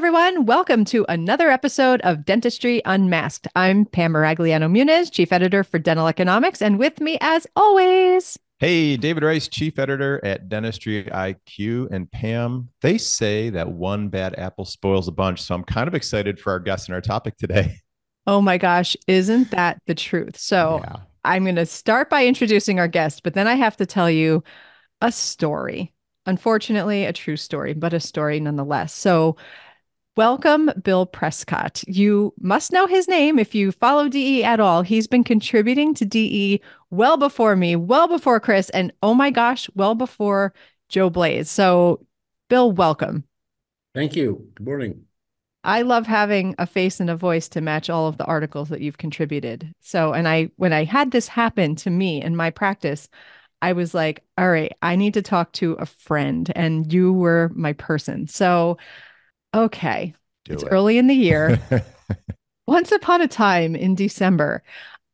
Everyone, welcome to another episode of Dentistry Unmasked. I'm Pam Maragliano Muniz, Chief Editor for Dental Economics, and with me, as always, Hey, David Rice, Chief Editor at Dentistry IQ. And Pam, they say that one bad apple spoils a bunch. So I'm kind of excited for our guest and our topic today. Oh my gosh, isn't that the truth? So yeah. I'm going to start by introducing our guest, but then I have to tell you a story. Unfortunately, a true story, but a story nonetheless. So Welcome, Bill Prescott. You must know his name if you follow DE at all. He's been contributing to DE well before me, well before Chris, and oh my gosh, well before Joe Blaes. So, Bill, welcome. Thank you. Good morning. I love having a face and a voice to match all of the articles that you've contributed. So, and I, when I had this happen to me in my practice, I was like, all right, I need to talk to a friend, and you were my person. So, okay, Do it's it. early in the year. Once upon a time in December,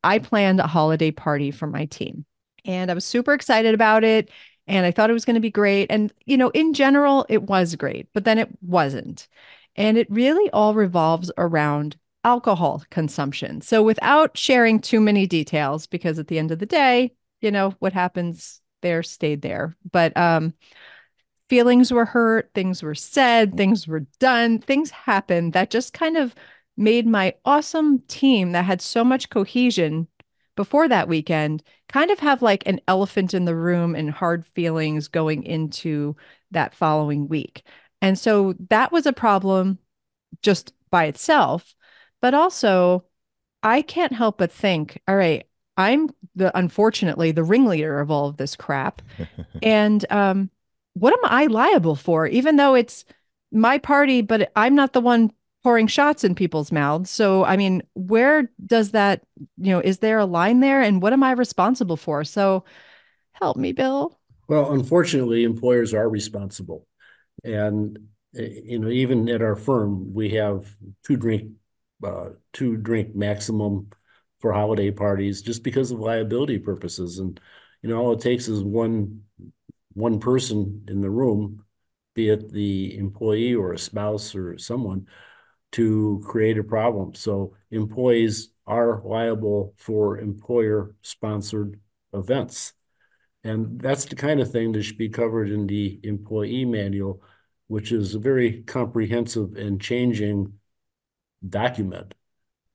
I planned a holiday party for my team and I was super excited about it. And I thought it was going to be great. And, you know, in general, it was great, but then it wasn't. And it really all revolves around alcohol consumption. So, without sharing too many details, because at the end of the day, you know, what happens there stayed there. But um, feelings were hurt, things were said, things were done, things happened that just kind of made my awesome team that had so much cohesion before that weekend kind of have like an elephant in the room and hard feelings going into that following week. And so that was a problem just by itself. But also, I can't help but think, all right, I'm the unfortunately the ringleader of all of this crap. and um, what am I liable for? Even though it's my party, but I'm not the one pouring shots in people's mouths. So, I mean, where does that, you know, is there a line there? And what am I responsible for? So, help me, Bill. Well, unfortunately, employers are responsible. And, eh, you know, even at our firm, we have two drink, uh, two drink maximum for holiday parties just because of liability purposes. And, you know, all it takes is one one person in the room, be it the employee or a spouse or someone, to create a problem. So employees are liable for employer-sponsored events. And that's the kind of thing that should be covered in the employee manual, which is a very comprehensive and changing document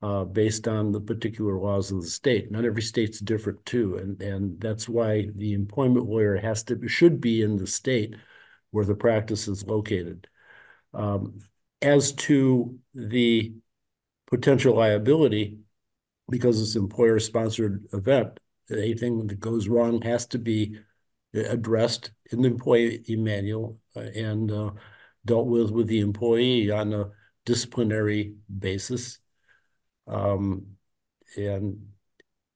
uh, based on the particular laws of the state. Not every state's different too, and and that's why the employment lawyer has to should be in the state where the practice is located. Um, as to the potential liability, because it's employer-sponsored event, anything that goes wrong has to be addressed in the employee manual uh, and uh, dealt with with the employee on a disciplinary basis um, and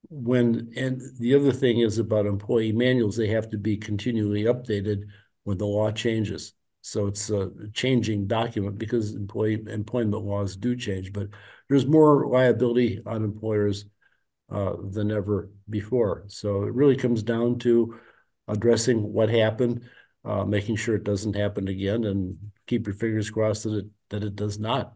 when and the other thing is about employee manuals, they have to be continually updated when the law changes. So it's a changing document because employee employment laws do change, but there's more liability on employers uh, than ever before. So it really comes down to addressing what happened, uh, making sure it doesn't happen again, and keep your fingers crossed that it that it does not.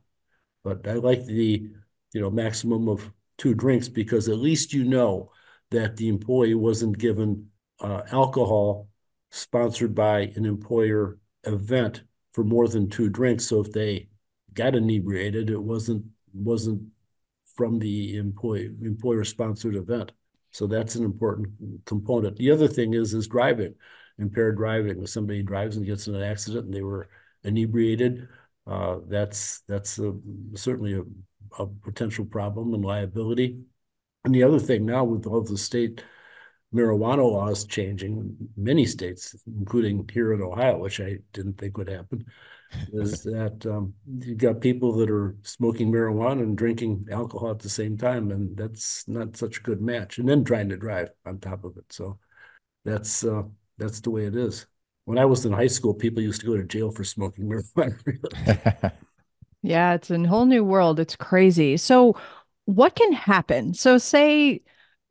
But I like the you know, maximum of two drinks because at least you know that the employee wasn't given uh, alcohol sponsored by an employer event for more than two drinks. So if they got inebriated, it wasn't wasn't from the employee employer sponsored event. So that's an important component. The other thing is is driving, impaired driving. If somebody drives and gets in an accident and they were inebriated, uh, that's that's a, certainly a a potential problem and liability. And the other thing now with all the state marijuana laws changing, many states, including here in Ohio, which I didn't think would happen, is that um, you've got people that are smoking marijuana and drinking alcohol at the same time, and that's not such a good match. And then trying to drive on top of it. So that's uh, that's the way it is. When I was in high school, people used to go to jail for smoking marijuana. Yeah, it's a whole new world. It's crazy. So, what can happen? So, say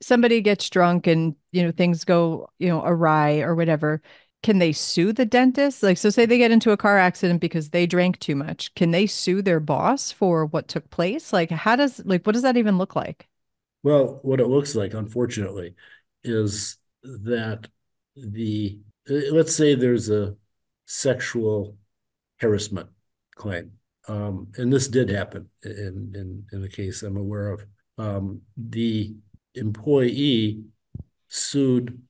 somebody gets drunk and, you know, things go, you know, awry or whatever. can they sue the dentist? Like, so say they get into a car accident because they drank too much. Can they sue their boss for what took place? Like, how does, like, what does that even look like? Well, what it looks like, unfortunately, is that the, let's say there's a sexual harassment claim. Um, and this did happen in, in, in the case I'm aware of. Um, the employee sued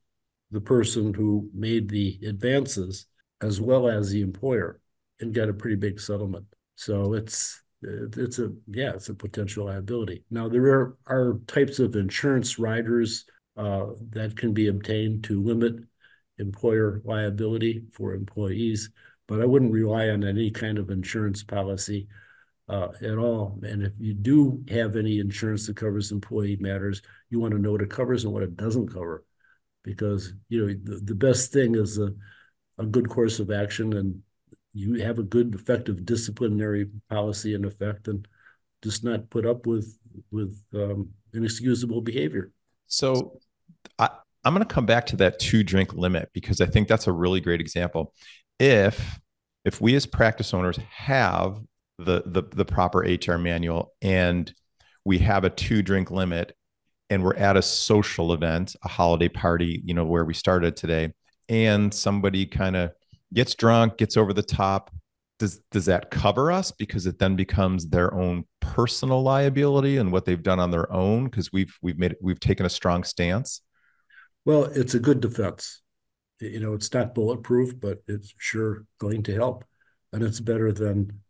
the person who made the advances as well as the employer and got a pretty big settlement. So it's it's a yeah, it's a potential liability. Now there are, are types of insurance riders uh, that can be obtained to limit employer liability for employees, but I wouldn't rely on any kind of insurance policy uh, at all. And if you do have any insurance that covers employee matters, you want to know what it covers and what it doesn't cover. Because you know the, the best thing is a, a good course of action and you have a good effective disciplinary policy in effect and just not put up with with um, inexcusable behavior. So I, i'm going to come back to that two drink limit because i think that's a really great example if if we as practice owners have the the, the proper hr manual and we have a two drink limit and we're at a social event, a holiday party, you know, where we started today, and somebody kind of gets drunk, gets over the top, does does that cover us because it then becomes their own personal liability and what they've done on their own because we've we've made we've taken a strong stance? Well, it's a good defense. You know, it's not bulletproof, but it's sure going to help, and it's better than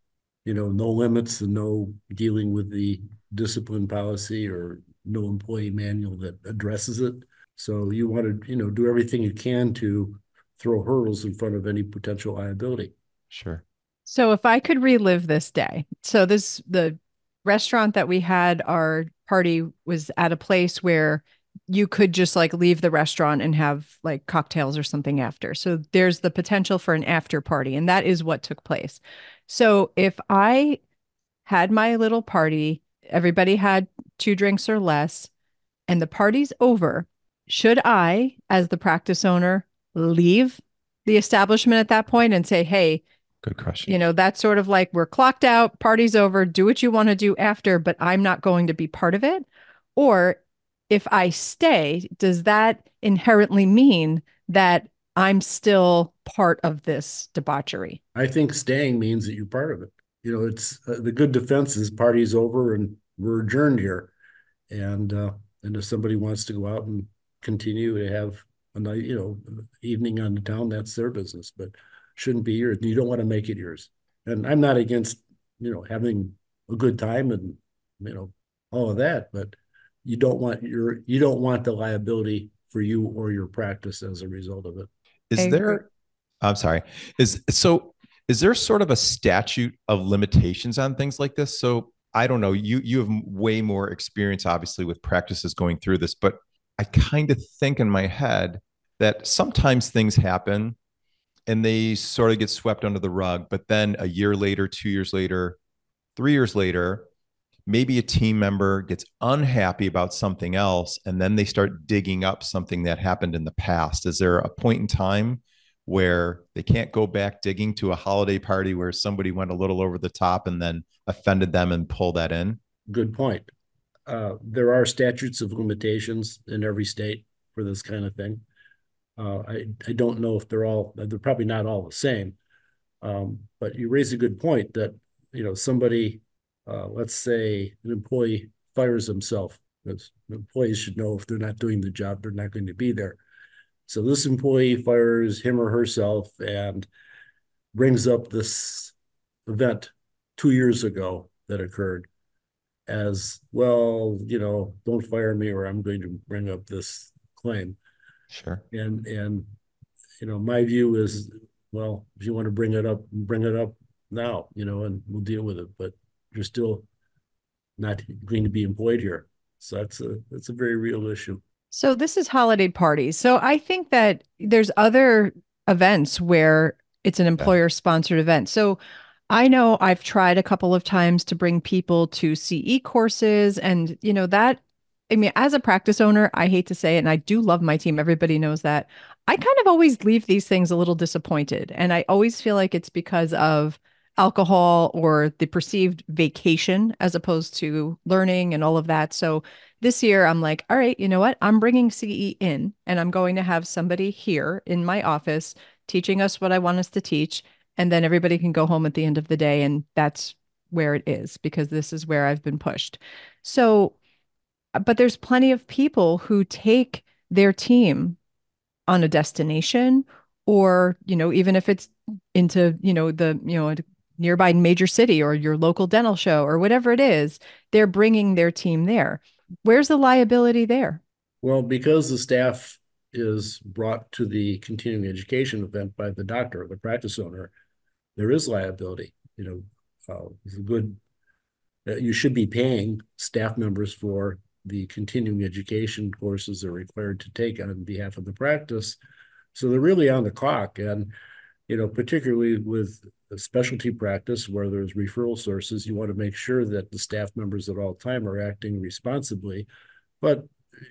you know no limits and no dealing with the discipline policy or no employee manual that addresses it. So you want to, you know, do everything you can to throw hurdles in front of any potential liability. Sure. So if I could relive this day, so this the restaurant that we had our party was at a place where you could just like leave the restaurant and have like cocktails or something after. So there's the potential for an after party and that is what took place. So if I had my little party everybody had two drinks or less, and the party's over, should I, as the practice owner, leave the establishment at that point and say, hey, good question. You know, that's sort of like we're clocked out, party's over, do what you want to do after, but I'm not going to be part of it? Or if I stay, does that inherently mean that I'm still part of this debauchery? I think staying means that you're part of it you know, it's uh, the good defense is party's over and we're adjourned here. And uh, and if somebody wants to go out and continue to have a night, you know, evening on the town, that's their business, but shouldn't be yours. You don't want to make it yours. And I'm not against, you know, having a good time and you know all of that, but you don't want your you don't want the liability for you or your practice as a result of it. Is there? I'm sorry. Is so is there sort of a statute of limitations on things like this? So I don't know. You you have way more experience, obviously, with practices going through this, but I kind of think in my head that sometimes things happen and they sort of get swept under the rug. But then a year later, two years later, three years later, maybe a team member gets unhappy about something else and then they start digging up something that happened in the past. Is there a point in time where they can't go back digging to a holiday party where somebody went a little over the top and then offended them and pull that in? Good point. Uh, there are statutes of limitations in every state for this kind of thing. Uh, I, I don't know if they're all, they're probably not all the same. Um, but you raise a good point that, you know, somebody, uh, let's say an employee fires himself because employees should know if they're not doing the job, they're not going to be there. So this employee fires him or herself and brings up this event two years ago that occurred as well, you know, don't fire me or I'm going to bring up this claim. Sure. And and you know, my view is well, if you want to bring it up, bring it up now, you know, and we'll deal with it. But you're still not going to be employed here. So that's a that's a very real issue. So this is holiday parties. So I think that there's other events where it's an employer sponsored event. So I know I've tried a couple of times to bring people to CE courses and you know that I mean, as a practice owner, I hate to say it, and I do love my team. Everybody knows that. I kind of always leave these things a little disappointed. And I always feel like it's because of alcohol or the perceived vacation as opposed to learning and all of that. So this year, I'm like, all right, you know what? I'm bringing CE in and I'm going to have somebody here in my office teaching us what I want us to teach. And then everybody can go home at the end of the day. And that's where it is because this is where I've been pushed. So, uh, but there's plenty of people who take their team on a destination or, you know, even if it's into, you know, the, you know, nearby major city or your local dental show or whatever it is, they're bringing their team there. Where's the liability there? Well, because the staff is brought to the continuing education event by the doctor or the practice owner, there is liability. You know, uh, good. Uh, you should be paying staff members for the continuing education courses they're required to take on behalf of the practice. So they're really on the clock, and you know, particularly with specialty practice where there's referral sources, you want to make sure that the staff members at all time are acting responsibly. But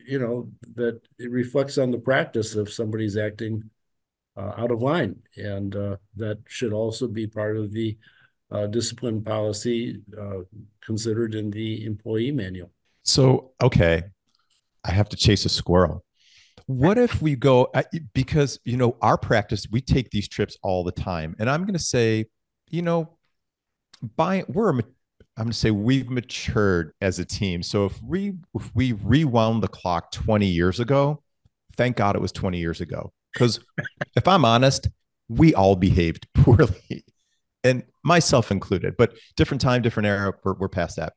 you know that it reflects on the practice if somebody's acting uh, out of line, and uh, that should also be part of the uh, discipline policy uh, considered in the employee manual. So, okay, I have to chase a squirrel what if we go uh, because you know our practice we take these trips all the time and i'm going to say you know by we're i'm going to say we've matured as a team. So if we if we rewound the clock 20 years ago thank god it was 20 years ago. Because if i'm honest we all behaved poorly and myself included but different time different era we're, we're past that.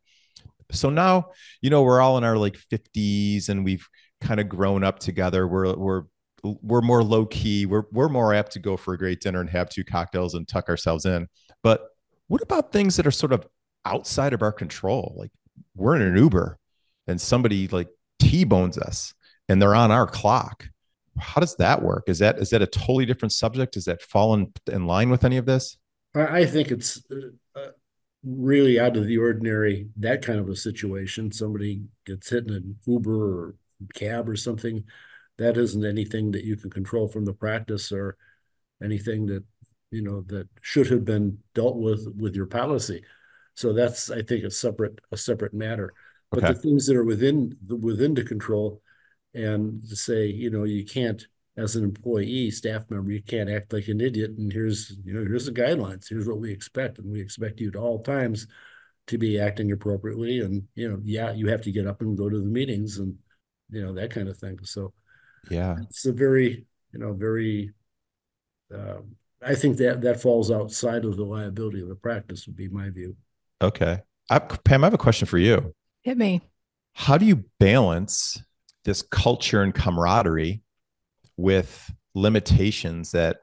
So now you know we're all in our like 50s and we've kind of grown up together. We're we're we're more low key. We're we're more apt to go for a great dinner and have two cocktails and tuck ourselves in. But what about things that are sort of outside of our control? Like we're in an Uber and somebody like T-bones us and they're on our clock. How does that work? Is that is that a totally different subject? Is that fallen in line with any of this? I think it's uh, uh, really out of the ordinary. That kind of a situation, somebody gets hit in an Uber or cab or something, that isn't anything that you can control from the practice or anything that you know that should have been dealt with with your policy. So that's I think a separate a separate matter. But okay. the things that are within the within the control, and to say you know you can't as an employee staff member you can't act like an idiot and here's you know here's the guidelines here's what we expect and we expect you at all times to be acting appropriately and you know yeah you have to get up and go to the meetings and you know, that kind of thing. So yeah, it's a very, you know, very, um, I think that that falls outside of the liability of the practice would be my view. Okay. I, Pam, I have a question for you. Hit me. How do you balance this culture and camaraderie with limitations that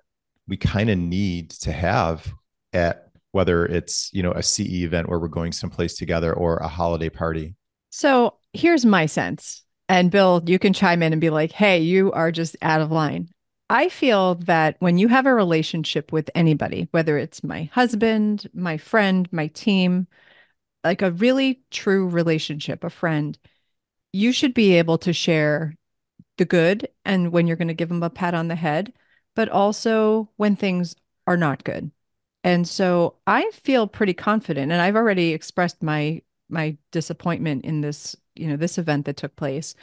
we kind of need to have at whether it's you know a CE event where we're going someplace together or a holiday party? So here's my sense. And Bill, you can chime in and be like, hey, you are just out of line. I feel that when you have a relationship with anybody, whether it's my husband, my friend, my team, like a really true relationship, a friend, you should be able to share the good and when you're going to give them a pat on the head, but also when things are not good. And so I feel pretty confident and I've already expressed my my disappointment in this you know this event that took place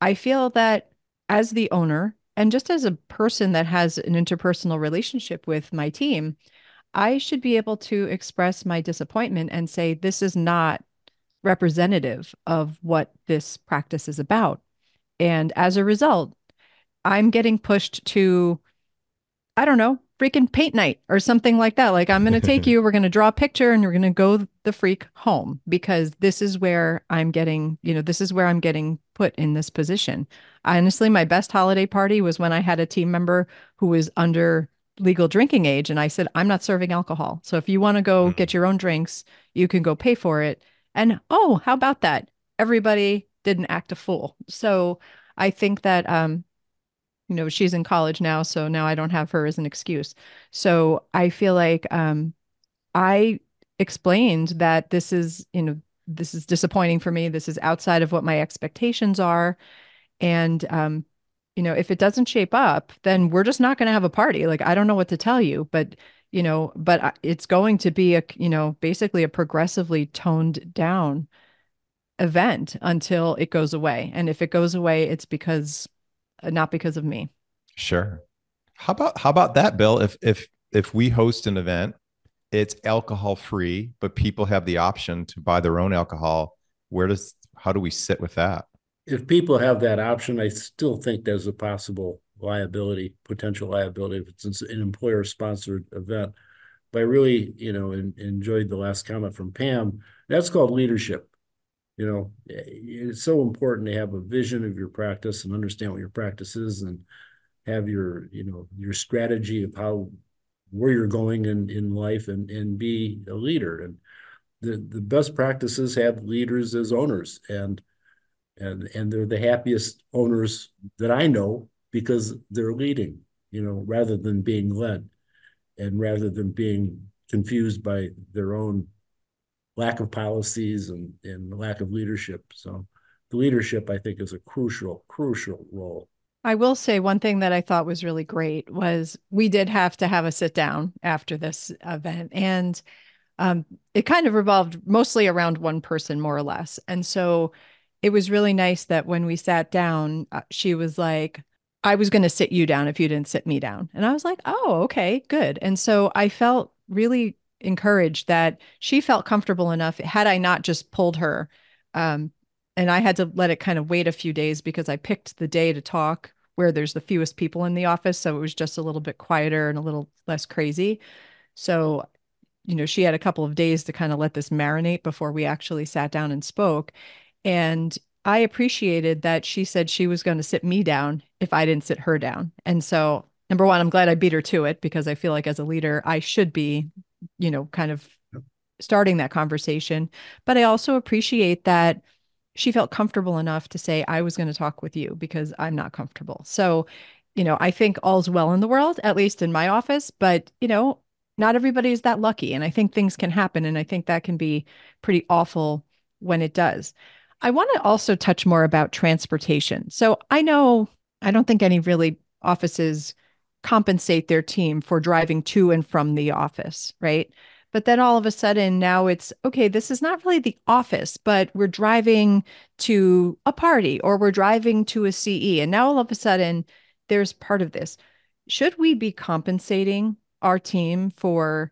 i feel that as the owner and just as a person that has an interpersonal relationship with my team i should be able to express my disappointment and say this is not representative of what this practice is about. And as a result i'm getting pushed to i don't know freaking paint night or something like that. Like, I'm going to take you, we're going to draw a picture and we're going to go the freak home because this is where I'm getting, you know, this is where I'm getting put in this position. Honestly, my best holiday party was when I had a team member who was under legal drinking age. And I said, I'm not serving alcohol. So if you want to go mm. get your own drinks, you can go pay for it. And oh, how about that? Everybody didn't act a fool. So I think that um, you know she's in college now so now i don't have her as an excuse so i feel like um i explained that this is you know this is disappointing for me. This is outside of what my expectations are. And, um, you know, if it doesn't shape up, then we're just not going to have a party. Like, I don't know what to tell you, but, you know, but it's going to be a, you know, basically a progressively toned down event until it goes away. And if it goes away, it's because, Uh, not because of me. Sure. How about, how about that, Bill? If, if, if we host an event it's alcohol free, but people have the option to buy their own alcohol. Where does how do we sit with that? If people have that option, I still think there's a possible liability, potential liability if it's an employer sponsored event. But I really, you know, in, enjoyed the last comment from Pam. That's called leadership. You know, it's so important to have a vision of your practice and understand what your practice is and have your, you know, your strategy of how where you're going in, in life and, and be a leader. And the, the best practices have leaders as owners and and and they're the happiest owners that I know because they're leading, you know, rather than being led and rather than being confused by their own lack of policies and, and lack of leadership. So the leadership, I think, is a crucial, crucial role. I will say one thing that I thought was really great was we did have to have a sit down after this event. And um, it kind of revolved mostly around one person, more or less. And so it was really nice that when we sat down, uh, she was like, I was going to sit you down if you didn't sit me down. And I was like, oh, okay, good. And so I felt really encouraged that she felt comfortable enough. Had I not just pulled her um, and I had to let it kind of wait a few days because I picked the day to talk where there's the fewest people in the office. So it was just a little bit quieter and a little less crazy. So, you know, she had a couple of days to kind of let this marinate before we actually sat down and spoke. And I appreciated that she said she was going to sit me down if I didn't sit her down. And so, number one, I'm glad I beat her to it because I feel like as a leader, I should be, you know, kind of starting that conversation. But I also appreciate that she felt comfortable enough to say, I was going to talk with you because I'm not comfortable. So, you know, I think all's well in the world, at least in my office, but, you know, not everybody is that lucky. And I think things can happen. And I think that can be pretty awful when it does. I want to also touch more about transportation. So I know I don't think any really offices compensate their team for driving to and from the office, right? But then all of a sudden, now it's okay, this is not really the office, but we're driving to a party or we're driving to a CE. And now all of a sudden, there's part of this. Should we be compensating our team for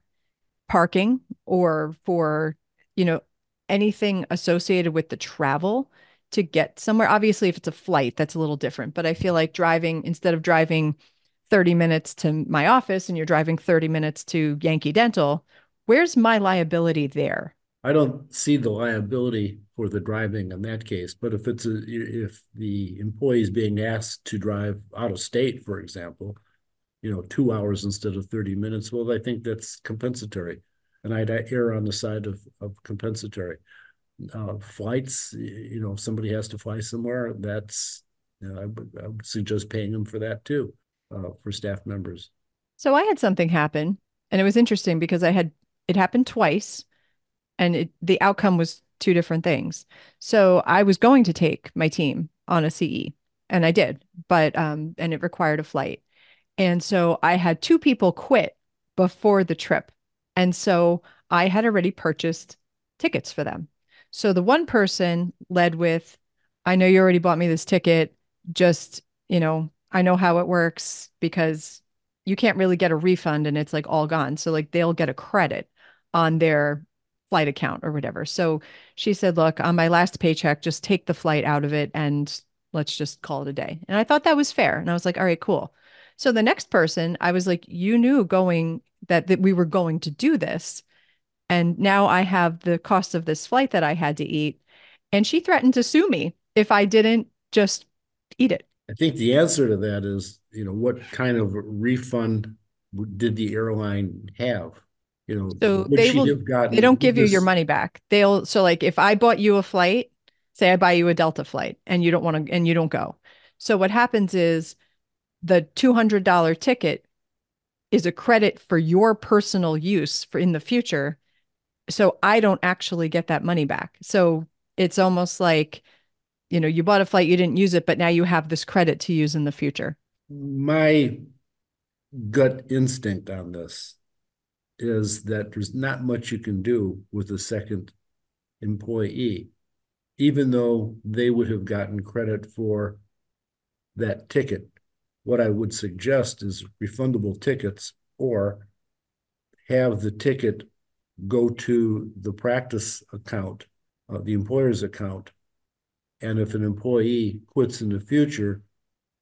parking or for, you know, anything associated with the travel to get somewhere? Obviously, if it's a flight, that's a little different. But I feel like driving, instead of driving 30 minutes to my office and you're driving 30 minutes to Yankee Dental, Where's my liability there? I don't see the liability for the driving in that case, but if it's a, if the employee is being asked to drive out of state, for example, you know, two hours instead of 30 minutes, well, I think that's compensatory. And I'd err on the side of, of compensatory. Uh, flights, you know, if somebody has to fly somewhere, that's, you know, I I would suggest paying them for that too, uh, for staff members. So I had something happen and it was interesting because I had it happened twice and it, the outcome was two different things. So I was going to take my team on a CE and I did, but um and it required a flight. And so I had two people quit before the trip. And so I had already purchased tickets for them. So the one person led with I know you already bought me this ticket, just, you know, I know how it works because you can't really get a refund and it's like all gone. So like they'll get a credit on their flight account or whatever. So she said, Look, on my last paycheck, just take the flight out of it and let's just call it a day. And I thought that was fair. And I was like, All right, cool. So the next person, I was like, You knew going that, that we were going to do this. And now I have the cost of this flight that I had to eat. And she threatened to sue me if I didn't just eat it. I think the answer to that is, you know, what kind of refund did the airline have? you know so they will they don't give this... you your money back they'll so like if i bought you a flight say i buy you a delta flight and you don't want to and you don't go so what happens is the $200 ticket is a credit for your personal use for in the future so I don't actually get that money back. So it's almost like, you know, you bought a flight, you didn't use it, but now you have this credit to use in the future. My gut instinct on this is that there's not much you can do with a second employee, even though they would have gotten credit for that ticket. What I would suggest is refundable tickets or have the ticket go to the practice account, uh, the employer's account. And if an employee quits in the future,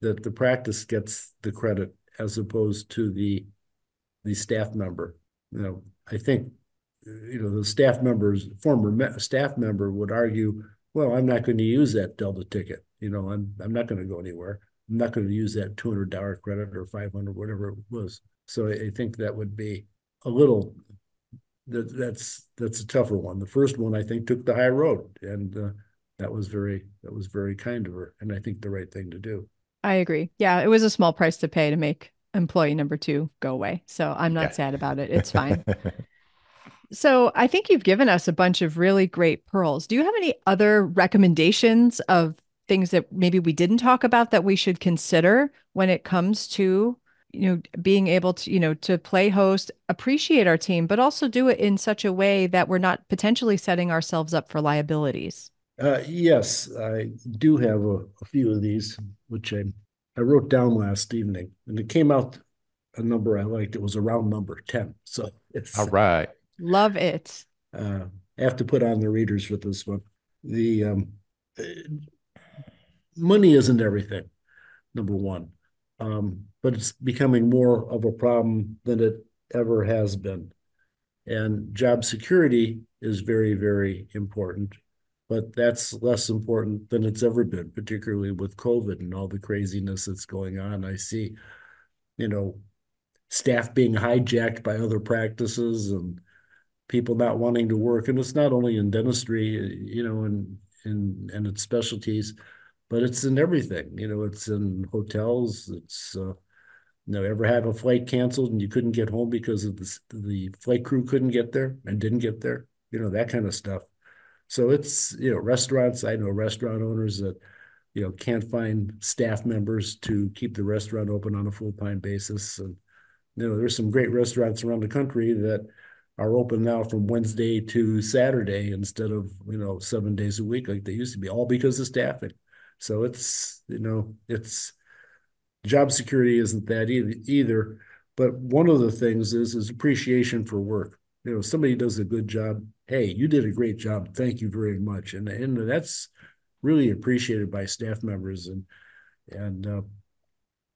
that the practice gets the credit as opposed to the the staff member. You know, I think you know the staff members, former me- staff member would argue, well, I'm not going to use that Delta ticket. You know, I'm I'm not going to go anywhere. I'm not going to use that two hundred dollar credit or five hundred, whatever it was. So I, think that would be a little. That that's that's a tougher one. The first one I think took the high road, and uh, that was very that was very kind of her, and I think the right thing to do. I agree. Yeah, it was a small price to pay to make employee number two go away. So I'm not yeah. sad about it. It's fine. so I think you've given us a bunch of really great pearls. Do you have any other recommendations of things that maybe we didn't talk about that we should consider when it comes to you know being able to you know to play host appreciate our team but also do it in such a way that we're not potentially setting ourselves up for liabilities uh, yes i do have a, a, few of these which i i wrote down last evening and it came out a number i liked. It was a round number 10 so it's all right. Love it. Uh, i have to put on the readers for this one. The um, money isn't everything number one. Um, but it's becoming more of a problem than it ever has been. And job security is very, very important, but that's less important than it's ever been, particularly with COVID and all the craziness that's going on. I see, you know, staff being hijacked by other practices and people not wanting to work. And it's not only in dentistry, you know, and in and its specialties, but it's in everything. You know, it's in hotels. It's uh, you know, ever have a flight canceled and you couldn't get home because of the the flight crew couldn't get there and didn't get there. You know that kind of stuff. So it's you know restaurants. I know restaurant owners that you know can't find staff members to keep the restaurant open on a full time basis. And you know there's some great restaurants around the country that are open now from Wednesday to Saturday instead of you know seven days a week like they used to be, all because of staffing. So it's, you know, it's job security isn't that either, either. But one of the things is is appreciation for work. You know, somebody does a good job. Hey, you did a great job. Thank you very much. And and that's really appreciated by staff members. And and uh,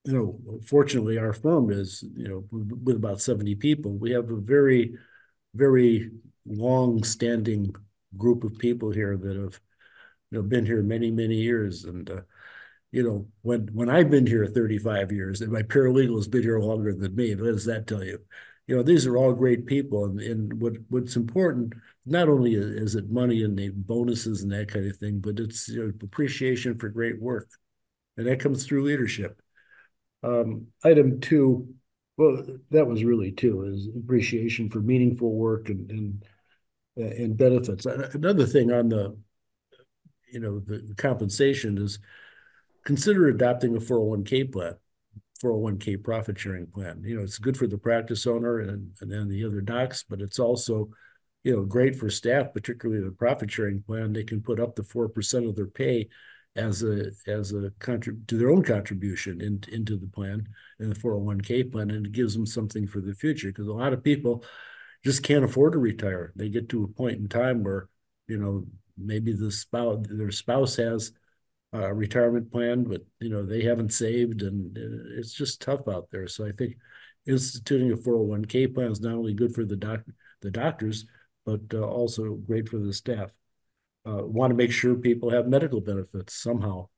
you know, fortunately, our firm is you know with about seventy people. We have a very very long standing group of people here that have you know, been here many, many years. And, uh, you know, when when I've been here 35 years and my paralegal has been here longer than me, what does that tell you? You know, these are all great people. And, and what what's important, not only is it money and the bonuses and that kind of thing, but it's you know, appreciation for great work. And that comes through leadership. Um, item two, well, that was really two, is appreciation for meaningful work and and, and benefits. Another thing on the you know, the compensation is consider adopting a 401k plan, 401k profit sharing plan. You know, it's good for the practice owner and, and then the other docs, but it's also, you know, great for staff, particularly the profit sharing plan. They can put up to 4% of their pay as a as a contrib- to their own contribution in, into the plan in the 401k plan and it gives them something for the future because a lot of people just can't afford to retire they get to a point in time where you know maybe the spouse their spouse has a retirement plan, but you know they haven't saved, and it's just tough out there. So I think instituting a 401k plan is not only good for the doc the doctors, but uh, also great for the staff. Uh, want to make sure people have medical benefits somehow.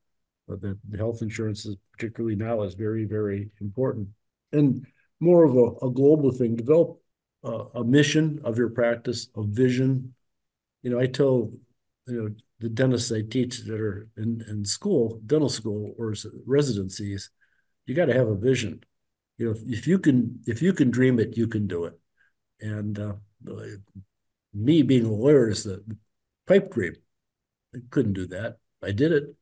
But that health insurance is particularly now is very very important, and more of a, a global thing. Develop a mission of your practice, a vision. You know, I tell you know, the dentists I teach that are in, in school, dental school or residencies, you got to have a vision. You know, if you can, if you can dream it, you can do it. And uh, me being a lawyer is the pipe dream. I couldn't do that. I did it,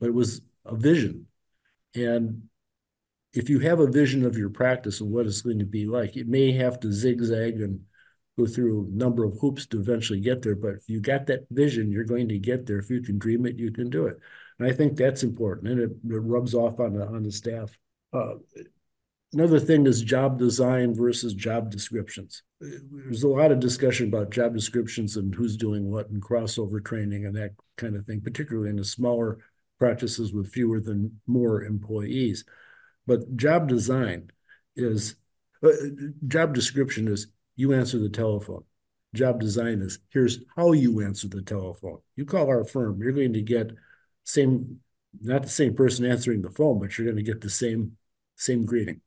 but it was a vision. And if you have a vision of your practice and what it's going to be like, it may have to zigzag and go through a number of hoops to eventually get there. But if you got that vision, you're going to get there. If you can dream it, you can do it. And I think that's important, and it, it rubs off on the on the staff. Uh, Another thing is job design versus job descriptions. There's a lot of discussion about job descriptions and who's doing what and crossover training and that kind of thing, particularly in the smaller practices with fewer than more employees. But job design is, uh, job description is you answer the telephone. Job design is here's how you answer the telephone. You call our firm, you're going to get same, not the same person answering the phone, but you're going to get the same same greeting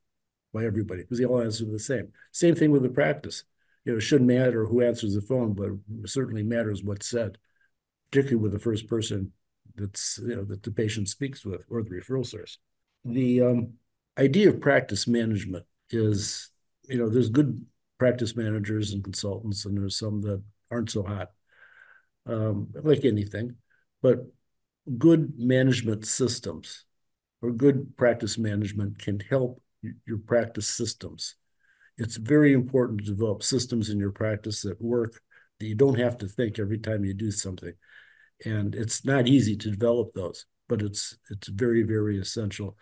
by everybody because they all answer the same. Same thing with the practice. You know, it shouldn't matter who answers the phone, but it certainly matters what's said, particularly with the first person that's you know that the patient speaks with or the referral source. The um, idea of practice management is, you know, there's good practice managers and consultants, and there's some that aren't so hot, um, like anything. But good management systems or good practice management can help your practice systems. It's very important to develop systems in your practice that work, that you don't have to think every time you do something. And it's not easy to develop those, but it's it's very, very essential.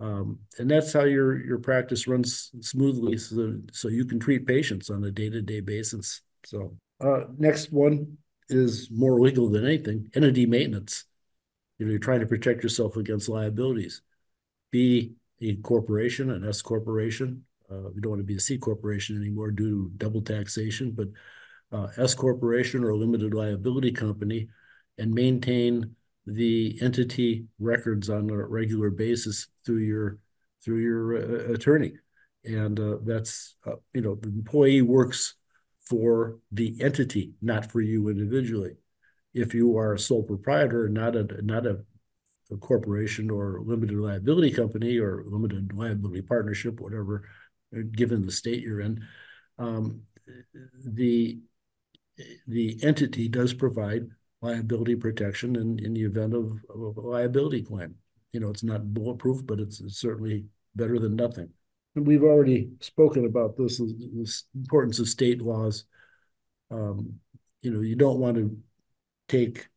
Um, and that's how your your practice runs smoothly so, so you can treat patients on a day-to-day basis. So uh, next one is more legal than anything, entity maintenance. You know, you're trying to protect yourself against liabilities. Be a corporation, an S corporation. Uh, we don't want to be a C corporation anymore due to double taxation, but uh, S corporation or a limited liability company and maintain the entity records on a regular basis through your through your uh, attorney. And uh, that's uh, you know the employee works for the entity not for you individually. If you are a sole proprietor not a not a a corporation or limited liability company or limited liability partnership, whatever, uh, given the state you're in, um, the the entity does provide liability protection in, in the event of, of a liability claim. You know, it's not bulletproof, but it's, certainly better than nothing. And we've already spoken about this, the importance of state laws. Um, you know, you don't want to take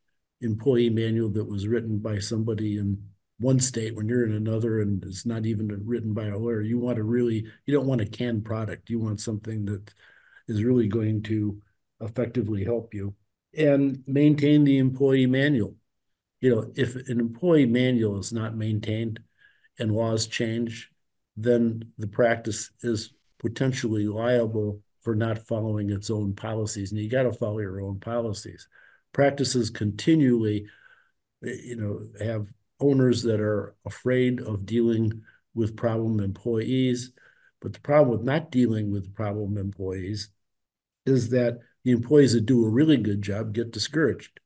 employee manual that was written by somebody in one state when you're in another and it's not even written by a lawyer. You want to really, you don't want a canned product. You want something that is really going to effectively help you and maintain the employee manual. You know, if an employee manual is not maintained and laws change, then the practice is potentially liable for not following its own policies. And you got to follow your own policies practices continually, you know, have owners that are afraid of dealing with problem employees. But the problem with not dealing with problem employees is that the employees that do a really good job get discouraged.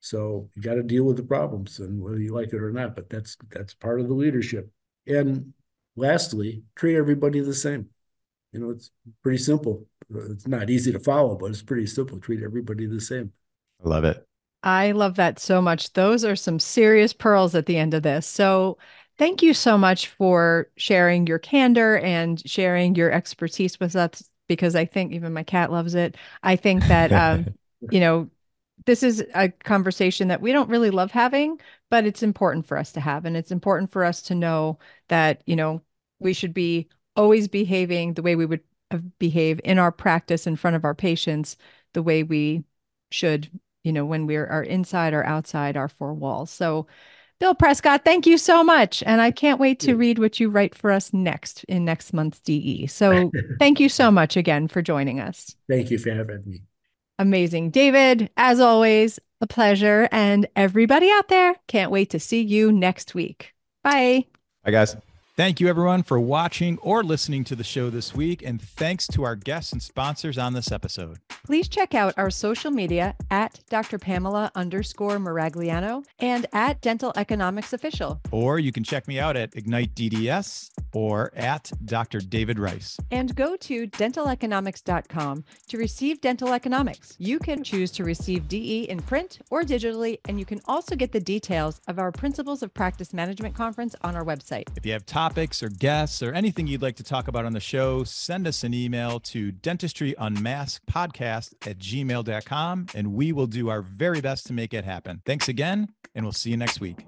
So you got to deal with the problems, and whether you like it or not, but that's that's part of the leadership. And lastly, treat everybody the same. You know, it's pretty simple. It's not easy to follow, but it's pretty simple. Treat everybody the same. I love it. I love that so much. Those are some serious pearls at the end of this. So, thank you so much for sharing your candor and sharing your expertise with us because I think even my cat loves it. I think that, um, you know, this is a conversation that we don't really love having, but it's important for us to have. And it's important for us to know that, you know, we should be always behaving the way we would behave in our practice in front of our patients, the way we should you know, when we are inside or outside our four walls. So, Bill Prescott, thank you so much. And I can't wait to read what you write for us next in next month's DE. So, thank you so much again for joining us. Thank you for having me. Amazing. David, as always, a pleasure. And everybody out there, can't wait to see you next week. Bye. Bye, guys. Thank you, everyone, for watching or listening to the show this week. And thanks to our guests and sponsors on this episode. Please check out our social media at Dr. Pamela underscore Maragliano and at Dental Economics Official. Or you can check me out at Ignite DDS or at Dr. David Rice. And go to dentaleconomics.com to receive dental economics. You can choose to receive DE in print or digitally, and you can also get the details of our Principles of Practice Management Conference on our website. If you have topics or guests or anything you'd like to talk about on the show, send us an email to dentistry unmasked podcast at gmail.com and we will do our very best to make it happen. Thanks again, and we'll see you next week.